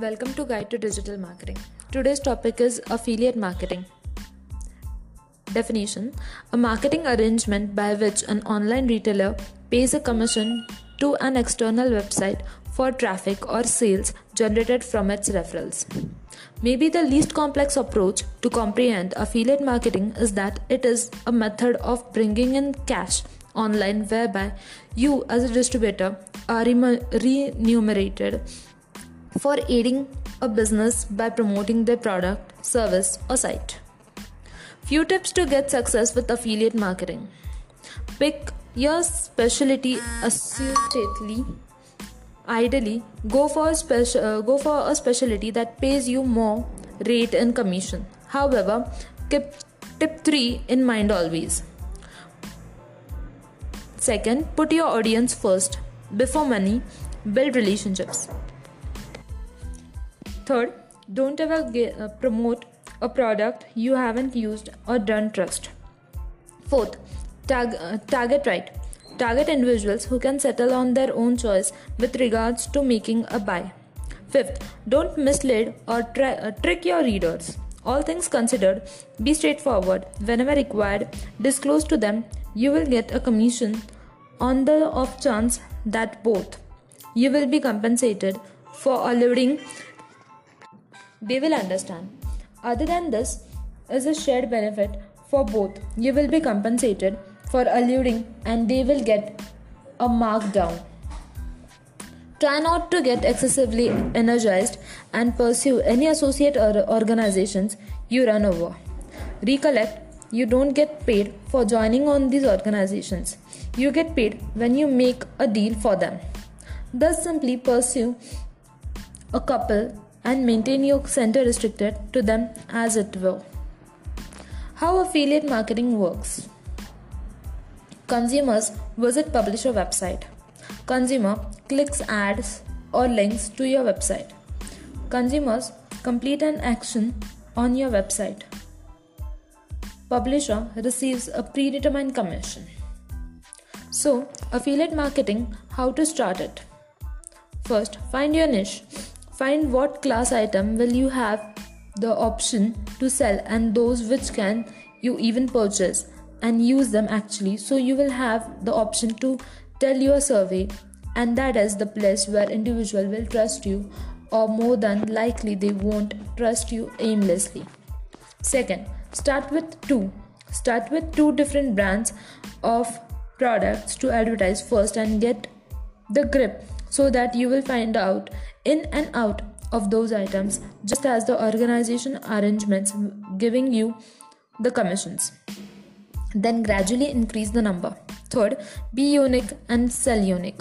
Welcome to Guide to Digital Marketing. Today's topic is affiliate marketing. Definition A marketing arrangement by which an online retailer pays a commission to an external website for traffic or sales generated from its referrals. Maybe the least complex approach to comprehend affiliate marketing is that it is a method of bringing in cash online whereby you, as a distributor, are remunerated for aiding a business by promoting their product, service, or site. Few tips to get success with affiliate marketing. Pick your specialty associately. Ideally, go for a special uh, go for a specialty that pays you more rate and commission. However, keep tip 3 in mind always. Second, put your audience first. Before money, build relationships. Third, don't ever get, uh, promote a product you haven't used or done trust. Fourth, tag, uh, target right. Target individuals who can settle on their own choice with regards to making a buy. Fifth, don't mislead or uh, trick your readers. All things considered, be straightforward. Whenever required, disclose to them you will get a commission on the off chance that both you will be compensated for alluding they will understand. Other than this, is a shared benefit for both. You will be compensated for alluding and they will get a markdown. Try not to get excessively energized and pursue any associate or organizations you run over. Recollect, you don't get paid for joining on these organizations. You get paid when you make a deal for them. Thus, simply pursue a couple and maintain your center restricted to them as it will. How affiliate marketing works. Consumers visit publisher website. Consumer clicks ads or links to your website. Consumers complete an action on your website. Publisher receives a predetermined commission. So, affiliate marketing, how to start it? First, find your niche. Find what class item will you have the option to sell and those which can you even purchase and use them actually. So you will have the option to tell your survey and that is the place where individual will trust you or more than likely they won't trust you aimlessly. Second start with two. Start with two different brands of products to advertise first and get the grip so that you will find out in and out of those items just as the organization arrangements giving you the commissions. Then gradually increase the number. Third be unique and sell unique.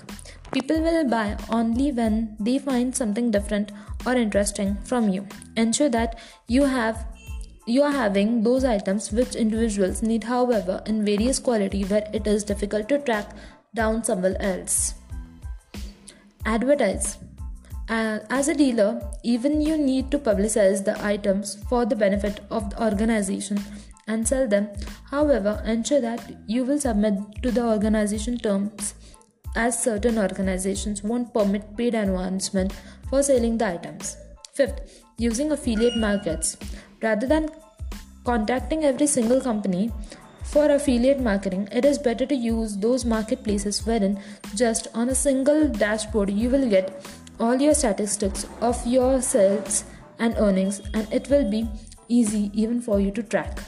People will buy only when they find something different or interesting from you. Ensure that you have you are having those items which individuals need however in various quality where it is difficult to track down someone else Advertise. Uh, as a dealer, even you need to publicize the items for the benefit of the organization and sell them. However, ensure that you will submit to the organization terms as certain organizations won't permit paid advancement for selling the items. Fifth, using affiliate markets. Rather than contacting every single company, for affiliate marketing, it is better to use those marketplaces wherein just on a single dashboard you will get all your statistics of your sales and earnings, and it will be easy even for you to track.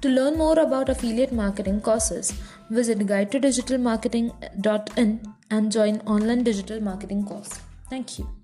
To learn more about affiliate marketing courses, visit guide to digitalmarketing.in and join online digital marketing course. Thank you.